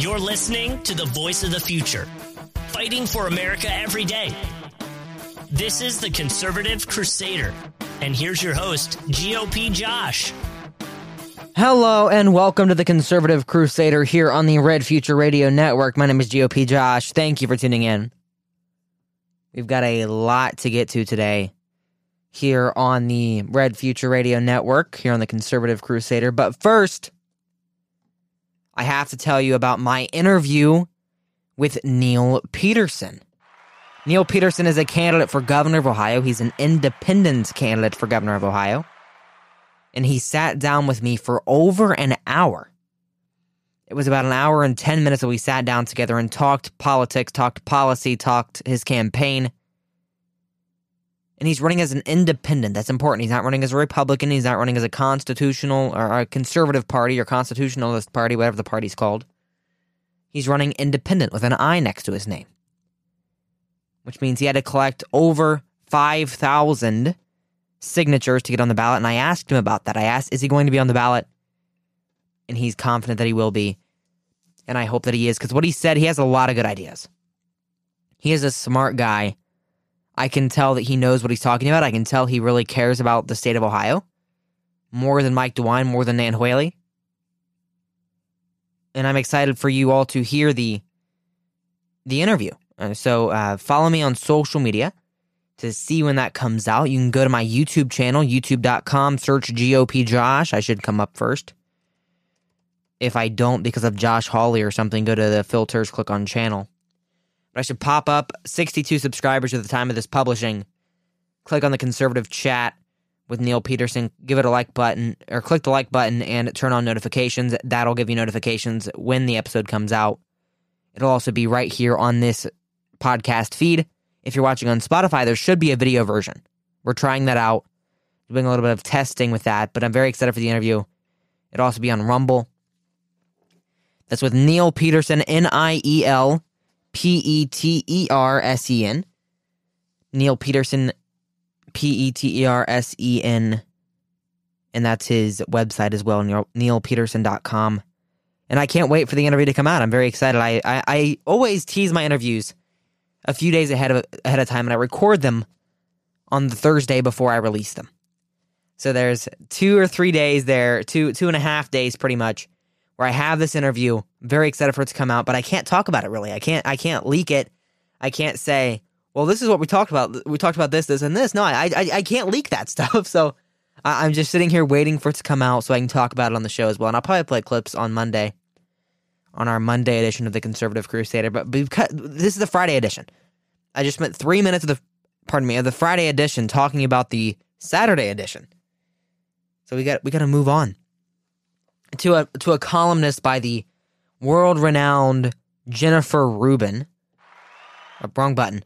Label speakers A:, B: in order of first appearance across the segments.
A: You're listening to the voice of the future, fighting for America every day. This is the Conservative Crusader. And here's your host, GOP Josh.
B: Hello and welcome to the Conservative Crusader here on the Red Future Radio Network. My name is GOP Josh. Thank you for tuning in. We've got a lot to get to today here on the Red Future Radio Network, here on the Conservative Crusader. But first, I have to tell you about my interview with Niel Petersen. Niel Petersen is a candidate for governor of Ohio. He's an independent candidate for governor of Ohio. And he sat down with me for over an hour. It was about an hour and 10 minutes that we sat down together and talked politics, talked policy, talked his campaign. And he's running as an independent. That's important. He's not running as a Republican. He's not running as a constitutional or a conservative party or constitutionalist party, whatever the party's called. He's running independent with an I next to his name which means he had to collect over 5,000 signatures to get on the ballot. And I asked him about that. I asked, is he going to be on the ballot? And he's confident that he will be. And I hope that he is, because what he said, he has a lot of good ideas. He is a smart guy. I can tell that he knows what he's talking about. I can tell he really cares about the state of Ohio more than Mike DeWine, more than Nan Whaley. And I'm excited for you all to hear the the interview. Uh, so uh, follow me on social media to see when that comes out. You can go to my YouTube channel, youtube.com, search GOP Josh. I should come up first. If I don't, because of Josh Hawley or something, go to the filters, click on channel. I should pop up 62 subscribers at the time of this publishing. Click on the conservative chat with Niel Petersen. Give it a like button or click the like button and turn on notifications. That'll give you notifications when the episode comes out. It'll also be right here on this podcast feed. If you're watching on Spotify, there should be a video version. We're trying that out, doing a little bit of testing with that, but I'm very excited for the interview. It'll also be on Rumble. That's with Niel Petersen, N I E L P E T E R S E N. Niel Petersen, P E T E R S E N. And that's his website as well, nielpetersen.com. And I can't wait for the interview to come out. I'm very excited. I, I, I always tease my interviews a few days ahead of ahead of time, and I record them on the Thursday before I release them. So there's two or three days there, two two and a half days pretty much, where I have this interview. I'm very excited for it to come out, but I can't talk about it really. I can't I can't leak it. I can't say, well, this is what we talked about. We talked about this, this, and this. No, I I, I can't leak that stuff. So I'm just sitting here waiting for it to come out so I can talk about it on the show as well. And I'll probably play clips on Monday on our Monday edition of the Conservative Crusader, but because this is the Friday edition. I just spent three minutes of the pardon me of the Friday edition talking about the Saturday edition. So we got we got to move on to a to a columnist by the world renowned Jennifer Rubin. Oh, wrong button.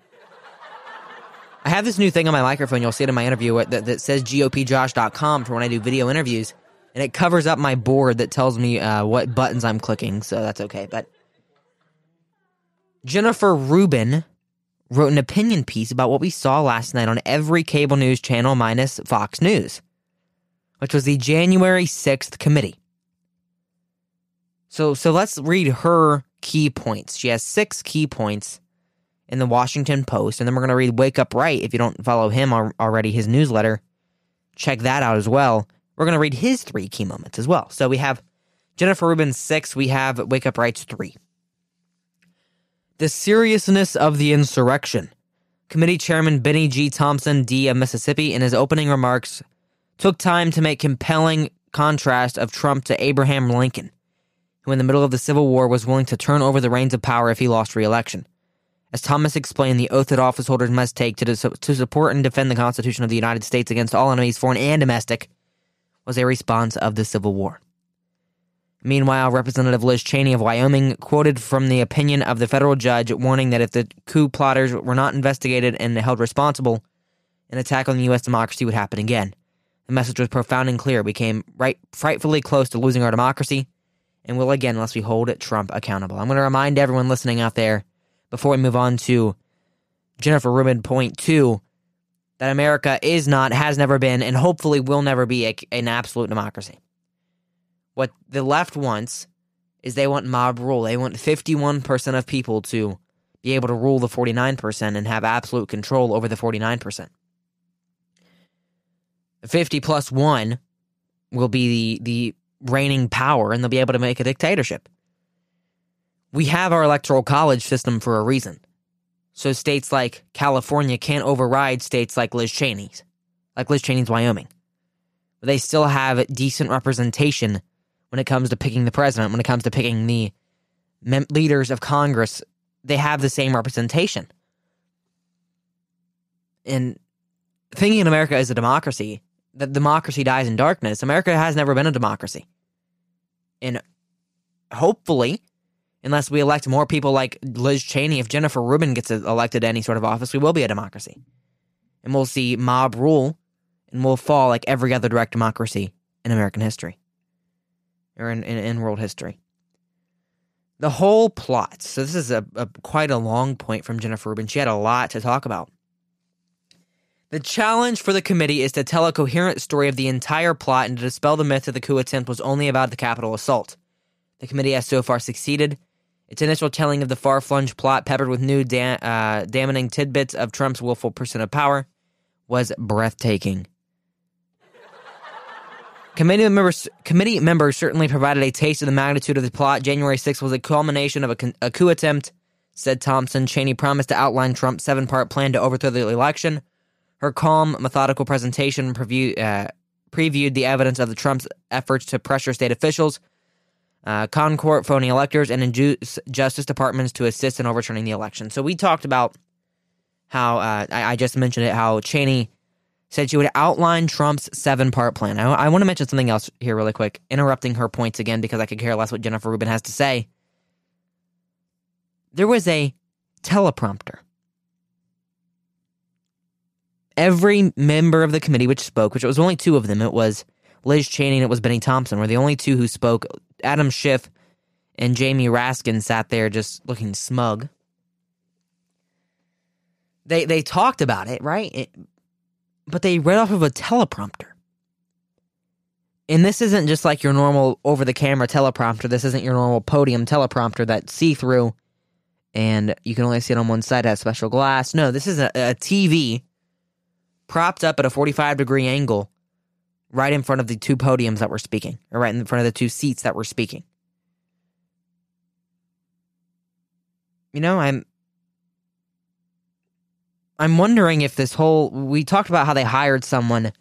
B: I have this new thing on my microphone. You'll see it in my interview that, that says gopjosh.com for when I do video interviews and it covers up my board that tells me uh, what buttons I'm clicking, so that's okay. But Jennifer Rubin wrote an opinion piece about what we saw last night on every cable news channel minus Fox News, which was the January 6th committee. So, so let's read her key points. She has six key points in the Washington Post, and then we're going to read Wake Up Right. If you don't follow him already, his newsletter, check that out as well we're going to read his three key moments as well. So we have Jennifer Rubin's six, we have Wake Up Right's three. The seriousness of the insurrection. Committee Chairman Bennie G. Thompson, D. of Mississippi, in his opening remarks, took time to make compelling contrast of Trump to Abraham Lincoln, who in the middle of the Civil War was willing to turn over the reins of power if he lost re-election. As Thomas explained, the oath that office holders must take to, to support and defend the Constitution of the United States against all enemies, foreign and domestic, was a response of the Civil War. Meanwhile, Representative Liz Cheney of Wyoming quoted from the opinion of the federal judge warning that if the coup plotters were not investigated and held responsible, an attack on the U.S. democracy would happen again. The message was profound and clear. We came right, frightfully close to losing our democracy, and will again unless we hold Trump accountable. I'm going to remind everyone listening out there before we move on to Jennifer Rubin point two that America is not, has never been, and hopefully will never be a, an absolute democracy. What the left wants is they want mob rule. They want 51% of people to be able to rule the 49% and have absolute control over the 49%. 50 plus 1 will be the, the reigning power and they'll be able to make a dictatorship. We have our electoral college system for a reason. So states like California can't override states like Liz Cheney's, like Liz Cheney's Wyoming. But they still have decent representation when it comes to picking the president, when it comes to picking the leaders of Congress. They have the same representation. And thinking America is a democracy, that democracy dies in darkness, America has never been a democracy. And hopefully, unless we elect more people like Liz Cheney, if Jennifer Rubin gets elected to any sort of office, we will be a democracy. And we'll see mob rule and we'll fall like every other direct democracy in American history or in, in, in world history. The whole plot. So, this is a, a quite a long point from Jennifer Rubin. She had a lot to talk about. The challenge for the committee is to tell a coherent story of the entire plot and to dispel the myth that the coup attempt was only about the Capitol assault. The committee has so far succeeded. Its initial telling of the far flung plot, peppered with new da- uh, damning tidbits of Trump's willful pursuit of power, was breathtaking. committee members, committee members certainly provided a taste of the magnitude of the plot. January 6th was a culmination of a, a coup attempt, said Thompson. Cheney promised to outline Trump's seven part plan to overthrow the election her calm, methodical presentation preview, uh, previewed the evidence of the Trump's efforts to pressure state officials, uh, Concord, phony electors, and induce justice departments to assist in overturning the election. So we talked about how uh, I, I, just mentioned it. How Cheney said she would outline Trump's seven-part plan. I, I want to mention something else here, really quick, interrupting her points again because I could care less what Jennifer Rubin has to say. There was a teleprompter every member of the committee which spoke, which it was only two of them, it was Liz Cheney and it was Bennie Thompson, were the only two who spoke. Adam Schiff and Jamie Raskin sat there just looking smug. They they talked about it, right? It, but they read off of a teleprompter. And this isn't just like your normal over the camera teleprompter. This isn't your normal podium teleprompter that see through and you can only see it on one side, it has special glass. No, this is a, a TV propped up at a 45 degree angle right in front of the two podiums that were speaking, or right in front of the two seats that were speaking. You know, I'm I'm wondering if this whole we talked about how they hired someone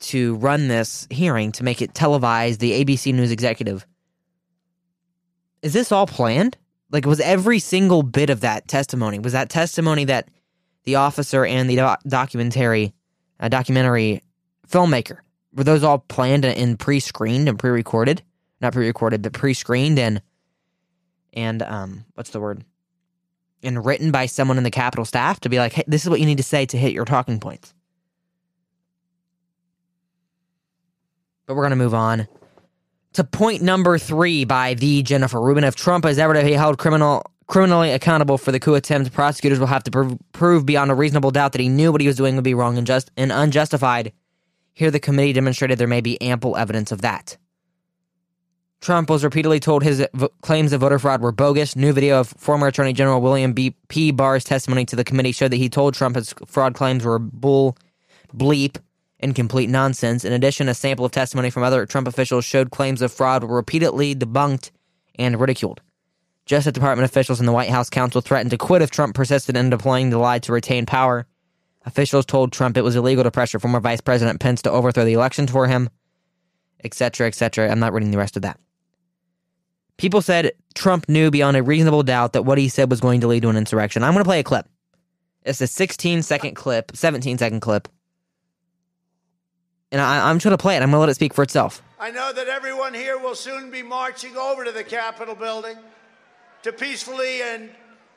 B: to run this hearing to make it televised, the ABC News executive. Is this all planned? Like was every single bit of that testimony was that testimony that the officer, and the do- documentary uh, documentary filmmaker. Were those all planned and pre-screened and pre-recorded? Not pre-recorded, but pre-screened and and um, what's the word? And written by someone in the Capitol staff to be like, hey, this is what you need to say to hit your talking points. But we're gonna move on to point number three by the Jennifer Rubin. If Trump is ever to be held criminal criminally accountable for the coup attempt, prosecutors will have to prove, beyond a reasonable doubt that he knew what he was doing would be wrong and, just, and unjustified. Here, the committee demonstrated there may be ample evidence of that. Trump was repeatedly told his v- claims of voter fraud were bogus. New video of former Attorney General William B. P. Barr's testimony to the committee showed that he told Trump his fraud claims were bull, bleep, and complete nonsense. In addition, a sample of testimony from other Trump officials showed claims of fraud were repeatedly debunked and ridiculed. Justice Department officials and the White House counsel threatened to quit if Trump persisted in deploying the lie to retain power. Officials told Trump it was illegal to pressure former Vice President Pence to overthrow the election for him, etc., etc. I'm not reading the rest of that. People said Trump knew beyond a reasonable doubt that what he said was going to lead to an insurrection. I'm going to play a clip. It's a 16 second clip, 17 second clip. And I, am just going to play it. I'm going to let it speak for itself.
C: I know that everyone here will soon be marching over to the Capitol building to peacefully and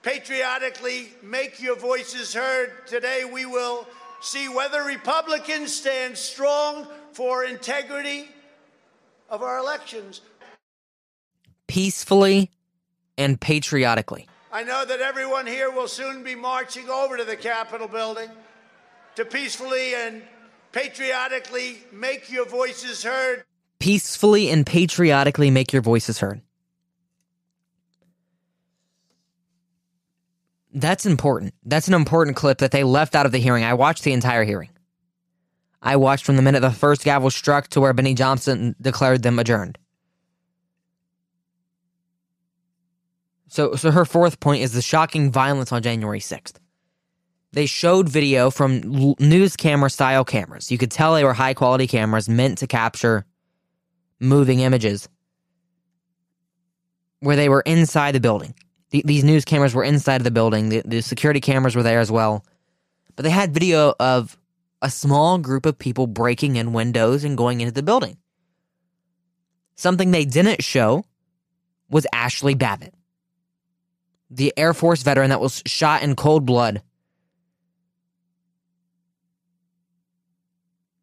C: patriotically make your voices heard. Today we will see whether Republicans stand strong for integrity of our elections.
B: Peacefully and patriotically.
C: I know that everyone here will soon be marching over to the Capitol building to peacefully and patriotically make your voices heard.
B: Peacefully and patriotically make your voices heard. That's important. That's an important clip that they left out of the hearing. I watched the entire hearing. I watched from the minute the first gavel struck to where Bennie Thompson declared them adjourned. So, so her fourth point is the shocking violence on January 6th. They showed video from news camera style cameras. You could tell they were high quality cameras meant to capture moving images where they were inside the building. The, these news cameras were inside of the building. The, the security cameras were there as well. But they had video of a small group of people breaking in windows and going into the building. Something they didn't show was Ashley Babbitt, the Air Force veteran that was shot in cold blood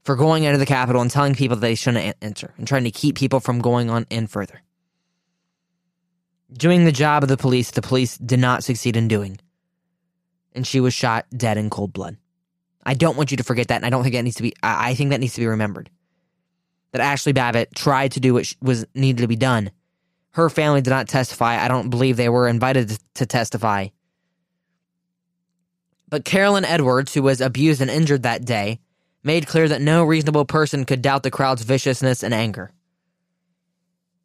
B: for going into the Capitol and telling people that they shouldn't enter and trying to keep people from going on in further. Doing the job of the police, the police did not succeed in doing. And she was shot dead in cold blood. I don't want you to forget that, and I don't think that needs to be. I think that needs to be remembered. That Ashley Babbitt tried to do what was needed to be done. Her family did not testify. I don't believe they were invited to testify. But Carolyn Edwards, who was abused and injured that day, made clear that no reasonable person could doubt the crowd's viciousness and anger.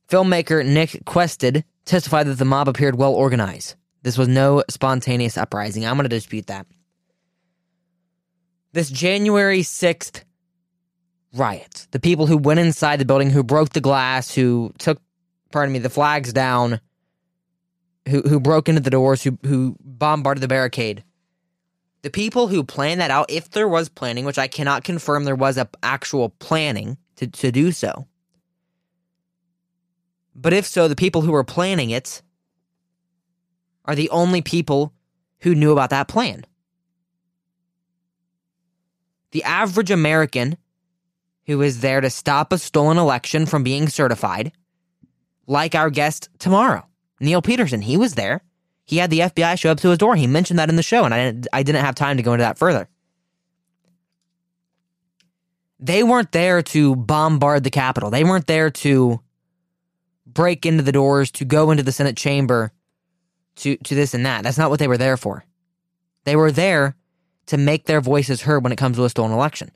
B: Filmmaker Nick Quested testified that the mob appeared well organized. This was no spontaneous uprising. I'm going to dispute that. This January 6th riot, the people who went inside the building, who broke the glass, who took, pardon me, the flags down, who, who broke into the doors, who, who bombarded the barricade, the people who planned that out, if there was planning, which I cannot confirm there was a actual planning to, to do so. But if so, the people who were planning it are the only people who knew about that plan. The average American who is there to stop a stolen election from being certified, like our guest tomorrow, Niel Petersen, he was there. He had the FBI show up to his door. He mentioned that in the show, and I didn't, I didn't have time to go into that further. They weren't there to bombard the Capitol. They weren't there to break into the doors, to go into the Senate chamber, to, to this and that. That's not what they were there for. They were there to make their voices heard when it comes to a stolen election.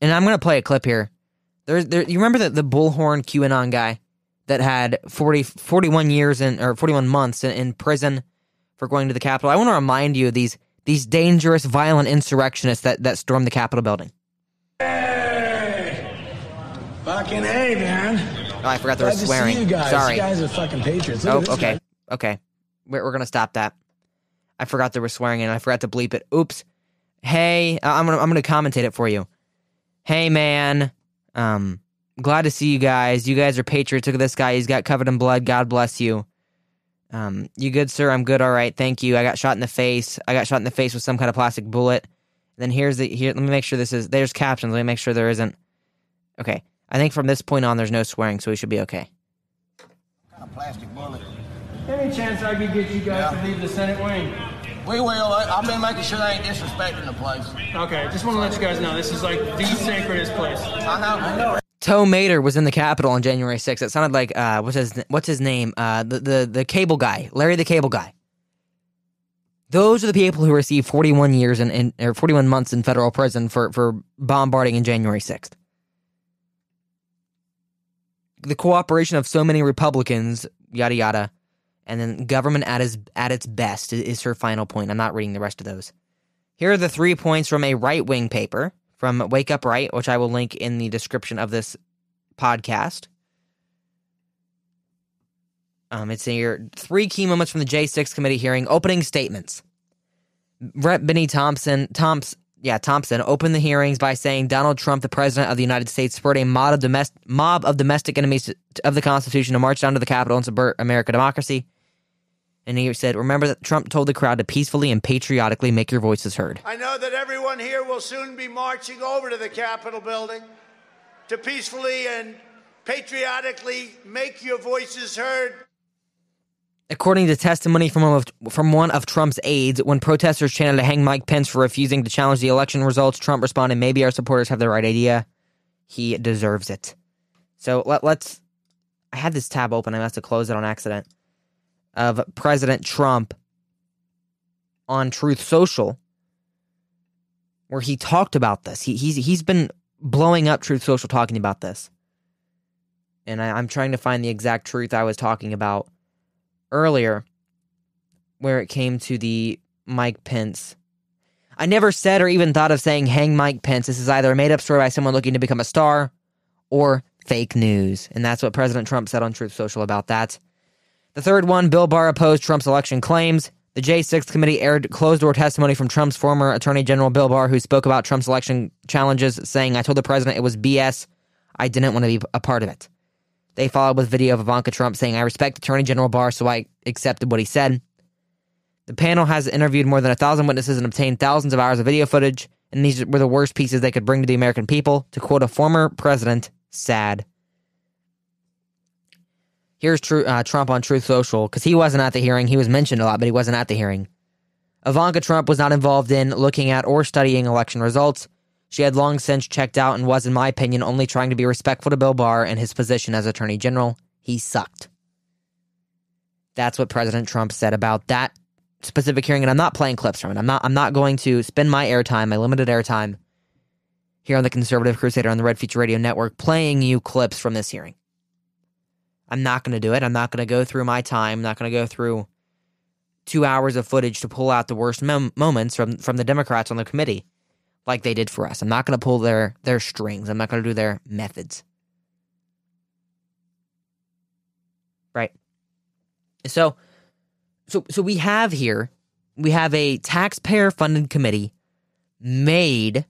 B: And I'm going to play a clip here. There's there, you remember the, the bullhorn QAnon guy? that had 40, 41 years in, or 41 months in, in prison for going to the Capitol. I want to remind you of these these dangerous, violent insurrectionists that, that stormed the Capitol building.
D: Hey! Fucking A, man.
B: Oh, I forgot there was swearing.
D: you guys.
B: Sorry.
D: You guys are fucking patriots. Look
B: oh, okay.
D: Guy.
B: Okay. We're, we're going to stop that. I forgot there was swearing and I forgot to bleep it. Oops. Hey, I'm going to I'm going to commentate it for you. Hey, man. Um, glad to see you guys. You guys are patriots. Look at this guy. He's got covered in blood. God bless you. Um, you good, sir? I'm good. All right. Thank you. I got shot in the face. I got shot in the face with some kind of plastic bullet. And then here's the here. Let me make sure this is. There's captions. Let me make sure there isn't. Okay. I think from this point on, there's no swearing, so we should be okay.
E: Kind of plastic bullet.
F: Any chance I could get you guys
E: Yeah.
F: to leave the Senate wing?
E: We will. I- I've been making sure they ain't disrespecting the place.
F: Okay, just want to let you guys know this is like the sacredest place.
E: I know. I know.
B: Tow Mater was in the Capitol on January 6th. It sounded like uh, what's his what's his name? Uh, the the the cable guy, Larry the Cable Guy. Those are the people who received 41 years in, in or 41 months in federal prison for for bombarding in January 6th. The cooperation of so many Republicans, yada yada, and then government at its at its best is, her final point. I'm not reading the rest of those. Here are the three points from a right wing paper from Wake Up Right, which I will link in the description of this podcast. Um, it's here three key moments from the J6 committee hearing. Opening statements. Rep. Bennie Thompson, Thompson, yeah, Thompson opened the hearings by saying Donald Trump, the president of the United States, spurred a mob of, domest- mob of domestic enemies of the Constitution to march down to the Capitol and subvert American democracy. And he said, "Remember that Trump told the crowd to peacefully and patriotically make your voices heard."
C: I know that everyone here will soon be marching over to the Capitol building to peacefully and patriotically make your voices heard.
B: According to testimony from one of, from one of Trump's aides, when protesters chanted to hang Mike Pence for refusing to challenge the election results, Trump responded, "Maybe our supporters have the right idea. He deserves it." So let, let's. I had this tab open. I must have closed it on accident. Of President Trump on Truth Social where he talked about this. He, he's he's been blowing up Truth Social talking about this. And I, I'm trying to find the exact truth I was talking about earlier, where it came to the Mike Pence. I never said or even thought of saying hang Mike Pence. This is either a made up story by someone looking to become a star or fake news. And that's what President Trump said on Truth Social about that. The third one Bill Barr opposed Trump's election claims. The J6 committee aired closed door testimony from Trump's former Attorney General Bill Barr, who spoke about Trump's election challenges, saying, I told the president it was BS. I didn't want to be a part of it. They followed with video of Ivanka Trump saying, I respect Attorney General Barr, so I accepted what he said. The panel has interviewed more than a thousand witnesses and obtained thousands of hours of video footage, and these were the worst pieces they could bring to the American people. To quote a former president, sad. Here's uh, Trump on Truth Social because he wasn't at the hearing. He was mentioned a lot, but he wasn't at the hearing. Ivanka Trump was not involved in looking at or studying election results. She had long since checked out and was, in my opinion, only trying to be respectful to Bill Barr and his position as Attorney General. He sucked. That's what President Trump said about that specific hearing, and I'm not playing clips from it. I'm not. I'm not going to spend my airtime, my limited airtime, here on the Conservative Crusader on the Red Future Radio Network, playing you clips from this hearing. I'm not going to do it. I'm not going to go through my time. I'm not going to go through two hours of footage to pull out the worst mem- moments from from the Democrats on the committee, like they did for us. I'm not going to pull their their strings. I'm not going to do their methods. Right. So, so so we have here we have a taxpayer funded committee made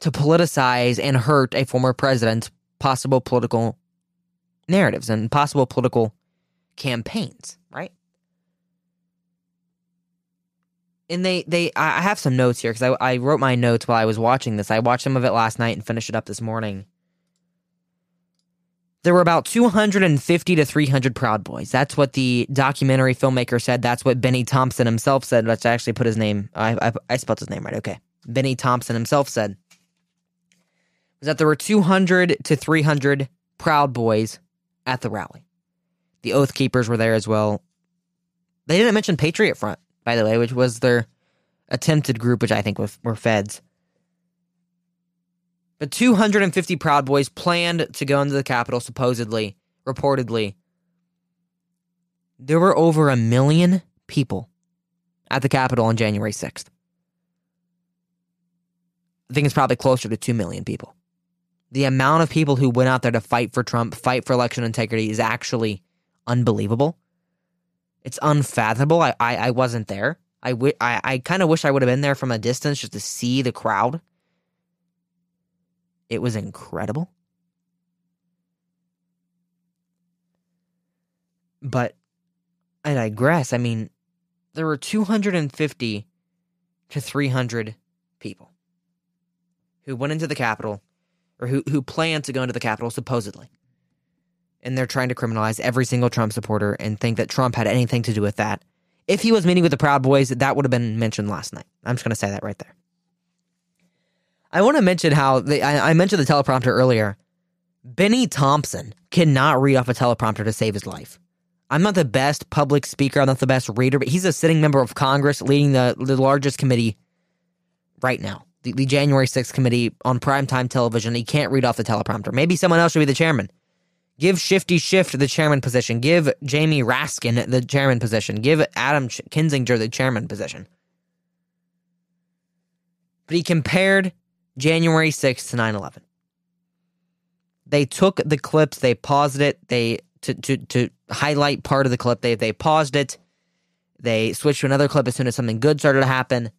B: to politicize and hurt a former president's possible political narratives and possible political campaigns, right? And they, they, I have some notes here because I, I wrote my notes while I was watching this. I watched some of it last night and finished it up this morning. There were about 250 to 300 Proud Boys. That's what the documentary filmmaker said. That's what Bennie Thompson himself said. Let's actually put his name. I, I, I spelled his name right. Okay. Bennie Thompson himself said was that there were 200 to 300 Proud Boys at the rally. The Oath Keepers were there as well. They didn't mention Patriot Front, by the way, which was their attempted group, which I think were were feds. But 250 Proud Boys planned to go into the Capitol, supposedly, reportedly. There were over a million people at the Capitol on January 6th. I think it's probably closer to 2 million people the amount of people who went out there to fight for Trump, fight for election integrity is actually unbelievable. It's unfathomable. I, I, I wasn't there. I, w- I, I kind of wish I would have been there from a distance just to see the crowd. It was incredible. But I digress. I mean, there were 250 to 300 people who went into the Capitol or who who plan to go into the Capitol supposedly. And they're trying to criminalize every single Trump supporter and think that Trump had anything to do with that. If he was meeting with the Proud Boys, that would have been mentioned last night. I'm just going to say that right there. I want to mention how I, I mentioned the teleprompter earlier. Bennie Thompson cannot read off a teleprompter to save his life. I'm not the best public speaker. I'm not the best reader, but he's a sitting member of Congress leading the, the largest committee right now the, the January 6th committee on primetime television. He can't read off the teleprompter. Maybe someone else should be the chairman. Give Shifty Schiff the chairman position. Give Jamie Raskin the chairman position. Give Adam Kinzinger the chairman position. But he compared January 6th to 9 11. They took the clips, they paused it, they to, to, to highlight part of the clip, they, they paused it, they switched to another clip as soon as something good started to happen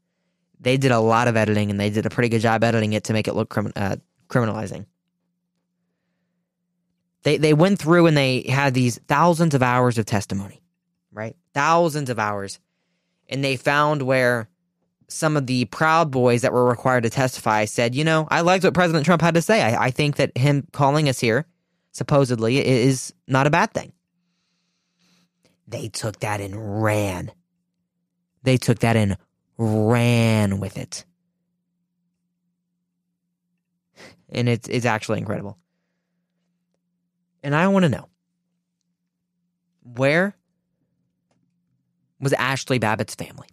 B: they did a lot of editing and they did a pretty good job editing it to make it look crim- uh, criminalizing. They they went through and they had these thousands of hours of testimony, right? Thousands of hours, and they found where some of the Proud Boys that were required to testify said, you know, I liked what President Trump had to say. I, I think that him calling us here, supposedly, is not a bad thing. They took that and ran. They took that and ran with it. And it's, it's actually incredible. And I want to know where was Ashley Babbitt's family.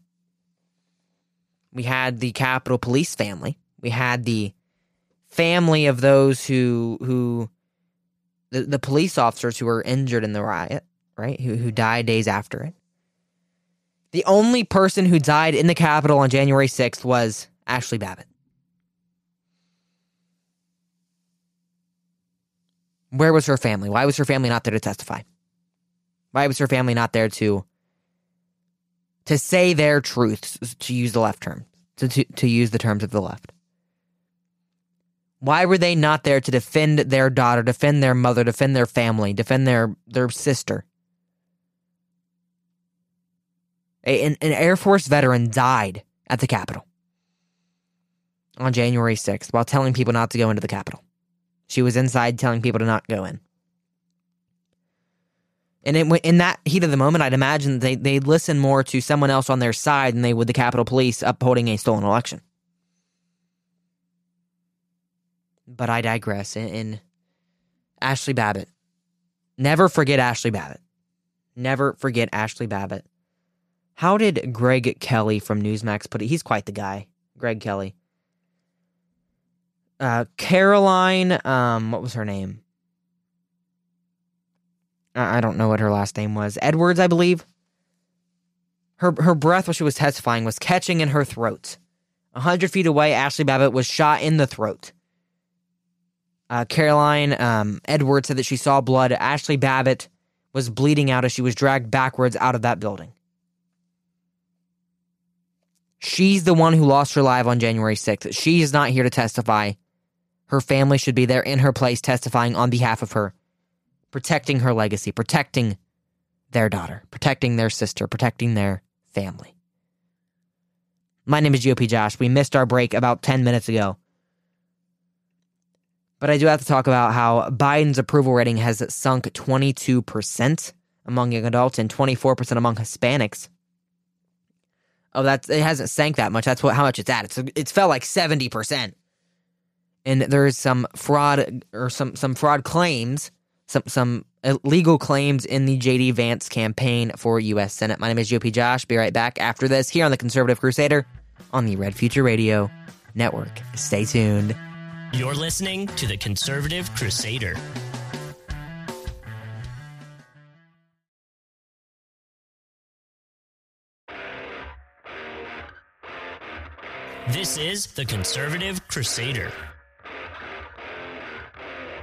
B: We had the Capitol Police family. We had the family of those who who the, the police officers who were injured in the riot, right? Who who died days after it. The only person who died in the Capitol on January 6th was Ashley Babbitt. Where was her family? Why was her family not there to testify? Why was her family not there to to say their truths, to use the left term, to, to, to use the terms of the left? Why were they not there to defend their daughter, defend their mother, defend their family, defend their, their sister? A, an, an Air Force veteran died at the Capitol on January 6th while telling people not to go into the Capitol. She was inside telling people to not go in. And in, in that heat of the moment, I'd imagine they, they'd listen more to someone else on their side than they would the Capitol Police upholding a stolen election. But I digress. In, in Ashley Babbitt, never forget Ashley Babbitt. Never forget Ashley Babbitt. How did Greg Kelly from Newsmax put it? He's quite the guy, Greg Kelly. Uh, Caroline, um, what was her name? I don't know what her last name was. Edwards, I believe. Her her breath while she was testifying was catching in her throat. A hundred feet away, Ashley Babbitt was shot in the throat. Uh, Caroline um, Edwards said that she saw blood. Ashley Babbitt was bleeding out as she was dragged backwards out of that building. She's the one who lost her life on January 6th. She is not here to testify. Her family should be there in her place testifying on behalf of her protecting her legacy, protecting their daughter, protecting their sister, protecting their family. My name is GOP Josh. We missed our break about 10 minutes ago. But I do have to talk about how Biden's approval rating has sunk 22% among young adults and 24% among Hispanics. Oh, that's it hasn't sank that much. That's what how much it's at. It's it's fell like 70%. And there's some fraud or some some fraud claims some some legal claims in the JD Vance campaign for U.S. Senate. My name is GOP Josh. Be right back after this here on the Conservative Crusader on the Red Future Radio Network. Stay tuned.
A: You're listening to the Conservative Crusader. This is the Conservative Crusader.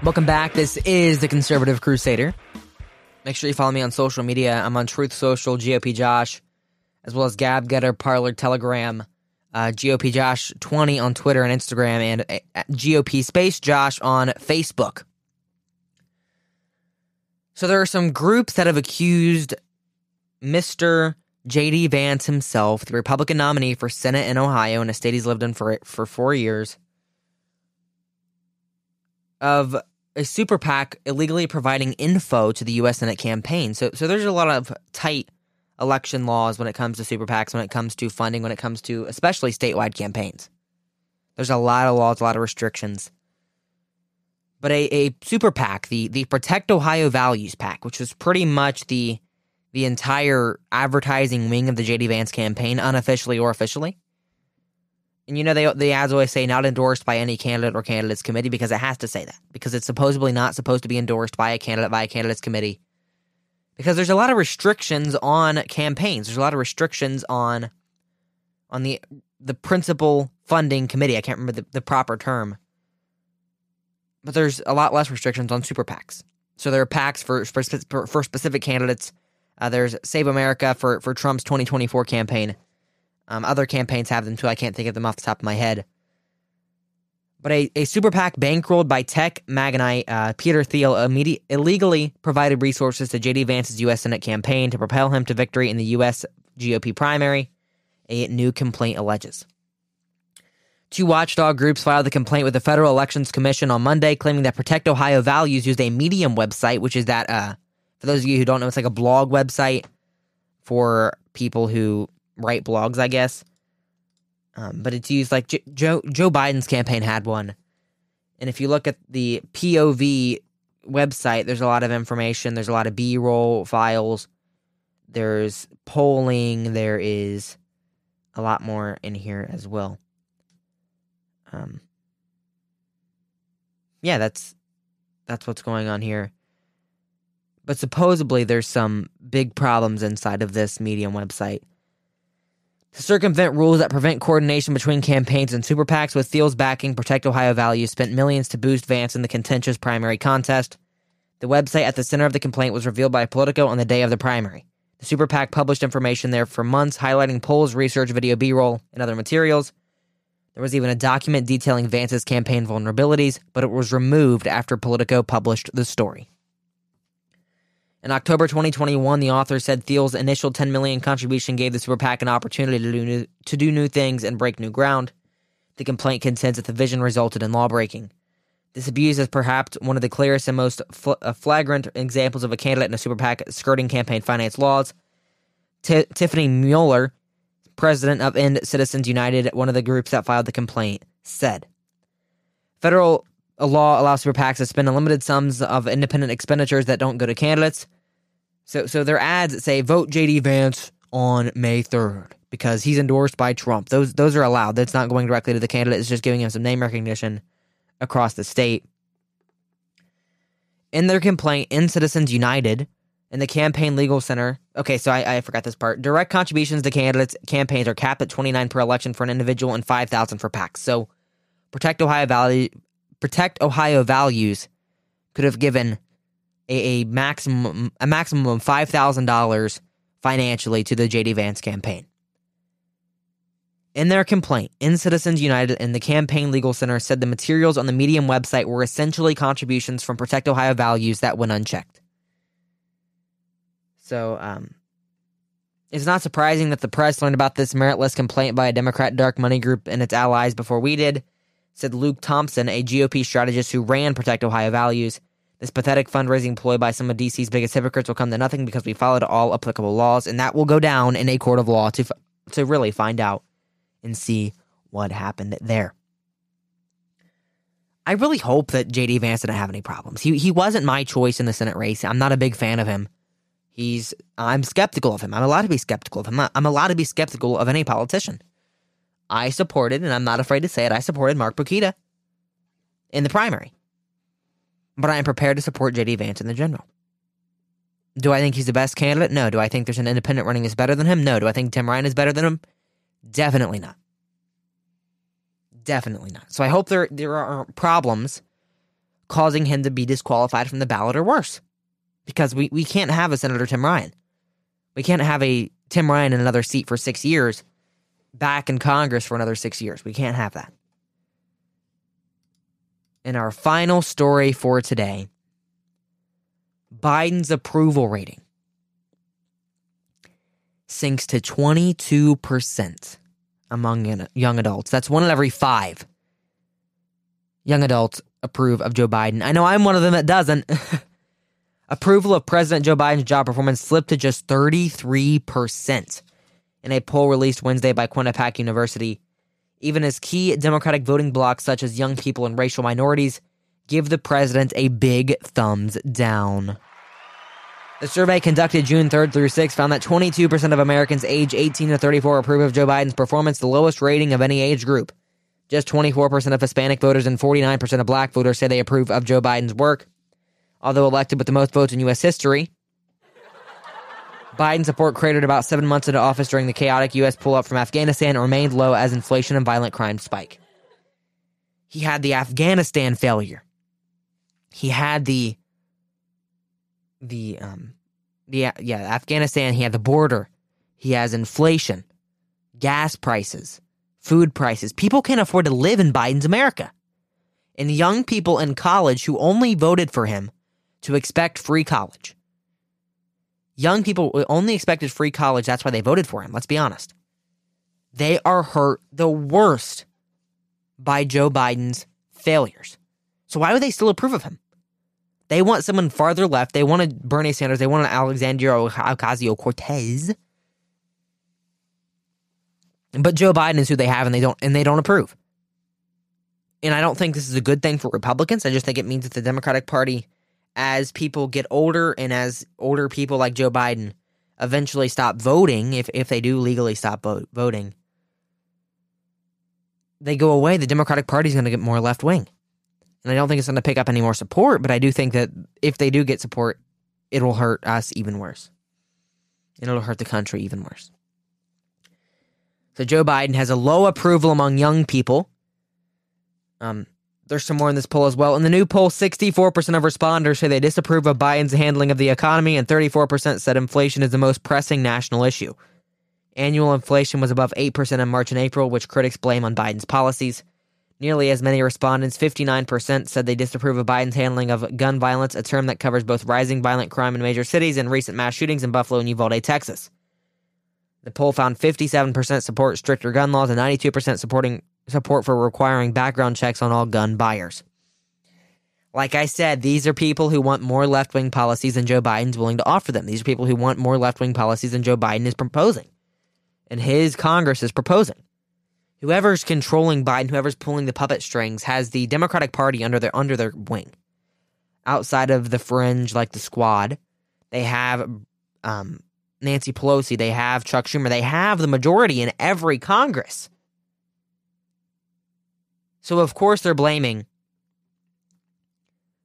B: Welcome back. This is the Conservative Crusader. Make sure you follow me on social media. I'm on Truth Social, GOP Josh, as well as Gab Gettr, Parler, Telegram, uh, GOP Josh 20 on Twitter and Instagram, and uh, GOP Space Josh on Facebook. So there are some groups that have accused Mr. J.D. Vance himself, the Republican nominee for Senate in Ohio, in a state he's lived in for for four years, of a super PAC illegally providing info to the U.S. Senate campaign. So, so there's a lot of tight election laws when it comes to super PACs, when it comes to funding, when it comes to especially statewide campaigns. There's a lot of laws, a lot of restrictions. But a, a super PAC, the the Protect Ohio Values PAC, which was pretty much the the entire advertising wing of the JD Vance campaign, unofficially or officially, and you know, they the ads always say not endorsed by any candidate or candidates committee because it has to say that because it's supposedly not supposed to be endorsed by a candidate by a candidates committee. Because there's a lot of restrictions on campaigns. There's a lot of restrictions on on the the principal funding committee. I can't remember the, the proper term. But there's a lot less restrictions on super PACs. So there are PACs for for, for specific candidates. Uh, there's Save America for for Trump's 2024 campaign. Um, other campaigns have them too. I can't think of them off the top of my head. But a, a super PAC bankrolled by tech magnate uh, Peter Thiel immediate, illegally provided resources to J.D. Vance's U.S. Senate campaign to propel him to victory in the U.S. GOP primary, a new complaint alleges. Two watchdog groups filed the complaint with the Federal Elections Commission on Monday, claiming that Protect Ohio Values used a Medium website, which is that, uh, for those of you who don't know, it's like a blog website for people who write blogs, I guess. Um, but it's used like Joe Joe Biden's campaign had one, and if you look at the POV website, there's a lot of information. There's a lot of B-roll files. there's polling, there is a lot more in here as well. Um, yeah, that's that's what's going on here. But supposedly there's some big problems inside of this Medium website. To circumvent rules that prevent coordination between campaigns and super PACs with Thiel's backing, Protect Ohio Values spent millions to boost Vance in the contentious primary contest. The website at the center of the complaint was revealed by Politico on the day of the primary. The super PAC published information there for months, highlighting polls, research, video B roll, and other materials. There was even a document detailing Vance's campaign vulnerabilities, but it was removed after Politico published the story. In October 2021, the author said Thiel's initial 10 million contribution gave the super PAC an opportunity to do new, to do new things and break new ground. The complaint contends that the vision resulted in lawbreaking. This abuse is perhaps one of the clearest and most fl- uh, flagrant examples of a candidate in a super PAC skirting campaign finance laws. T- Tiffany Muller president of End Citizens United, one of the groups that filed the complaint, said Federal law allows super PACs to spend unlimited sums of independent expenditures that don't go to candidates. So, so their ads that say vote JD Vance on May 3rd because he's endorsed by Trump. Those those are allowed. That's not going directly to the candidate. It's just giving him some name recognition across the state. In their complaint, End Citizens United in the Campaign Legal Center. Okay, so I, I forgot this part. Direct contributions to candidates' campaigns are capped at 29 per election for an individual and 5,000 for PACs. So, Protect Ohio Value, Protect Ohio Values could have given a, a maximum a maximum of five thousand dollars financially to the JD Vance campaign. In their complaint, End Citizens United and the Campaign Legal Center said the materials on the Medium website were essentially contributions from Protect Ohio Values that went unchecked. So, um, it's not surprising that the press learned about this meritless complaint by a Democrat dark money group and its allies before we did, said Luke Thompson, a GOP strategist who ran Protect Ohio Values. This pathetic fundraising ploy by some of DC's biggest hypocrites will come to nothing because we followed all applicable laws, and that will go down in a court of law to, to really find out and see what happened there. I really hope that JD Vance didn't have any problems. He he wasn't my choice in the Senate race. I'm not a big fan of him. He's I'm skeptical of him. I'm allowed to be skeptical of him. I'm allowed to be skeptical of any politician. I supported, and I'm not afraid to say it, I supported Mark Pukita in the primary. But I am prepared to support JD Vance in the general. Do I think he's the best candidate? No. Do I think there's an independent running that's better than him? No. Do I think Tim Ryan is better than him? Definitely not. Definitely not. So I hope there there are problems causing him to be disqualified from the ballot or worse because we, we can't have a Senator Tim Ryan. We can't have a Tim Ryan in another seat for six years, back in Congress for another six years. We can't have that. And our final story for today Biden's approval rating sinks to 22% among young adults. That's one in every five young adults approve of Joe Biden. I know I'm one of them that doesn't. Approval of President Joe Biden's job performance slipped to just 33% in a poll released Wednesday by Quinnipiac University. Even as key Democratic voting blocs, such as young people and racial minorities, give the president a big thumbs down. The survey conducted June 3rd through 6th found that 22% of Americans age 18 to 34 approve of Joe Biden's performance, the lowest rating of any age group. Just 24% of Hispanic voters and 49% of black voters say they approve of Joe Biden's work. Although elected with the most votes in U.S. history, Biden's support cratered about seven months into office during the chaotic U.S. pull up from Afghanistan and remained low as inflation and violent crime spike. He had the Afghanistan failure. He had the the um the yeah Afghanistan. He had the border. He has inflation, gas prices, food prices. People can't afford to live in Biden's America. And young people in college who only voted for him to expect free college. Young people uh, only expected free college. That's why they voted for him. Let's be honest. They are hurt the worst by Joe Biden's failures. So why would they still approve of him? They want someone farther left. They wanted Bernie Sanders. They wanted Alexandria Ocasio Cortez. But Joe Biden is who they have, and they don't and they don't approve. And I don't think this is a good thing for Republicans. I just think it means that the Democratic Party as people get older and as older people like Joe Biden eventually stop voting, if if they do legally stop vote, voting, they go away, the Democratic Party is going to get more left wing. And I don't think it's going to pick up any more support, but I do think that if they do get support, it'll hurt us even worse. And it'll hurt the country even worse. So Joe Biden has a low approval among young people. Um, there's some more in this poll as well. In the new poll, 64% of responders say they disapprove of Biden's handling of the economy, and 34% said inflation is the most pressing national issue. Annual inflation was above 8% in March and April, which critics blame on Biden's policies. Nearly as many respondents, 59%, said they disapprove of Biden's handling of gun violence, a term that covers both rising violent crime in major cities and recent mass shootings in Buffalo and Uvalde, Texas. The poll found 57% support stricter gun laws and 92% supporting support for requiring background checks on all gun buyers. Like I said, these are people who want more left wing policies than Joe Biden's willing to offer them. These are people who want more left wing policies than Joe Biden is proposing and his Congress is proposing. Whoever's controlling Biden, whoever's pulling the puppet strings, has the Democratic Party under their under their wing. Outside of the fringe, like the Squad, they have um, Nancy Pelosi, they have Chuck Schumer, they have the majority in every Congress. So of course they're blaming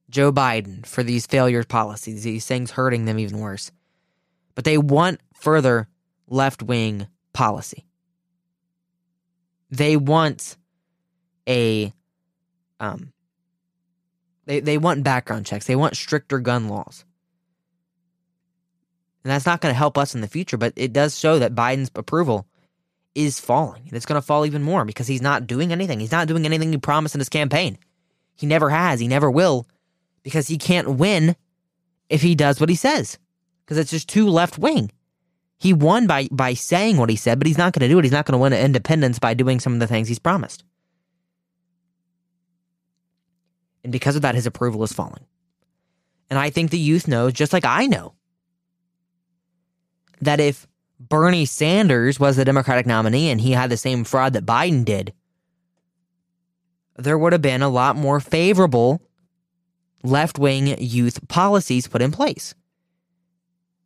B: Joe Biden for these failures policies, these things hurting them even worse. But they want further left wing policy. They want a um they they want background checks. They want stricter gun laws. And that's not going to help us in the future, but it does show that Biden's approval is falling. And it's going to fall even more because he's not doing anything. He's not doing anything he promised in his campaign. He never has. He never will because he can't win if he does what he says because it's just too left wing. He won by by saying what he said, but he's not going to do it. He's not going to win independence by doing some of the things he's promised. And because of that, his approval is falling. And I think the youth knows, just like I know, that if Bernie Sanders was the Democratic nominee and he had the same fraud that Biden did, there would have been a lot more favorable left wing youth policies put in place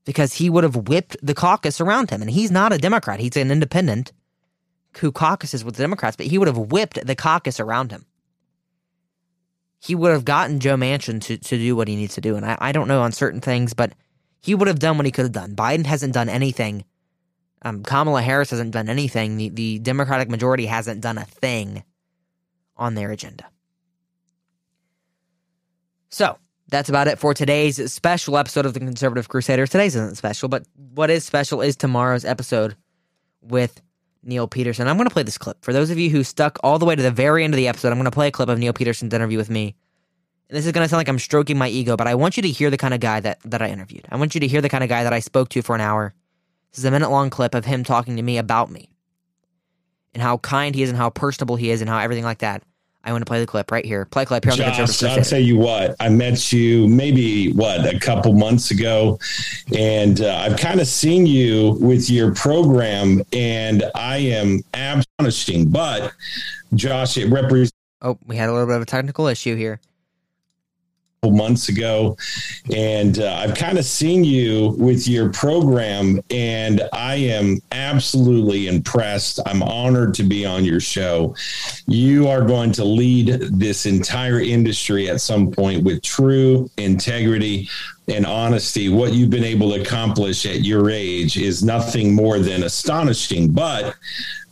B: because he would have whipped the caucus around him. And he's not a Democrat, he's an independent who caucuses with the Democrats, but he would have whipped the caucus around him. He would have gotten Joe Manchin to, to do what he needs to do. And I, I don't know on certain things, but he would have done what he could have done. Biden hasn't done anything. Um, Kamala Harris hasn't done anything. The, the Democratic majority hasn't done a thing on their agenda. So, that's about it for today's special episode of the Conservative Crusaders. Today's isn't special, but what is special is tomorrow's episode with Niel Petersen. I'm going to play this clip. For those of you who stuck all the way to the very end of the episode, I'm going to play a clip of Niel Petersen's interview with me. And this is going to sound like I'm stroking my ego, but I want you to hear the kind of guy that, that I interviewed. I want you to hear the kind of guy that I spoke to for an hour. This is a minute long clip of him talking to me about me and how kind he is and how personable he is and how everything like that. I want to play the clip right here. Play clip here on
G: Josh,
B: the Conservative
G: I'll tell you what, I met you maybe what a couple months ago, and uh, I've kind of seen you with your program, and I am astonishing. But Josh, it represents.
B: Oh, we had a little bit of a technical issue here
G: months ago and uh, i've kind of seen you with your program and i am absolutely impressed. I'm honored to be on your show. You are going to lead this entire industry at some point with true integrity and honesty what you've been able to accomplish at your age is nothing more than astonishing but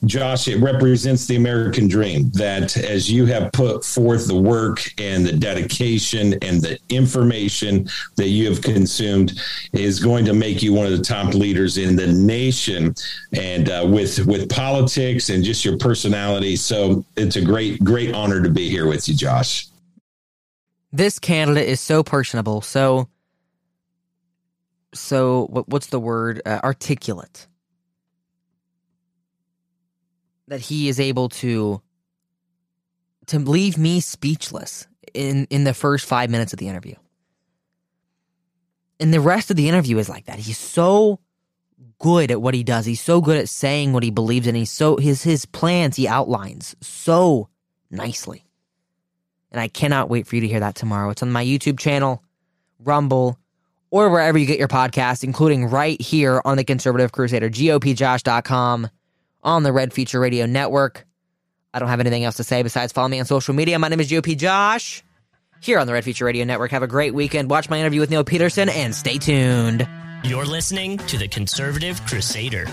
G: Josh, it represents the American dream that as you have put forth the work and the dedication and the information that you have consumed is going to make you one of the top leaders in the nation and uh, with with politics and just your personality. So it's a great, great honor to be here with you, Josh.
B: This candidate is so personable, so so what, what's the word? Uh, articulate that he is able to to leave me speechless in in the first 5 minutes of the interview. And the rest of the interview is like that. He's so good at what he does. He's so good at saying what he believes in. He's so his his plans he outlines so nicely. And I cannot wait for you to hear that tomorrow. It's on my YouTube channel, Rumble, or wherever you get your podcast, including right here on the Conservative Crusader, GOPJosh.com, on the Red Feature Radio Network. I don't have anything else to say besides follow me on social media. My name is GOP Josh here on the Red Feature Radio Network. Have a great weekend. Watch my interview with Niel Petersen and stay tuned.
A: You're listening to the Conservative Crusader.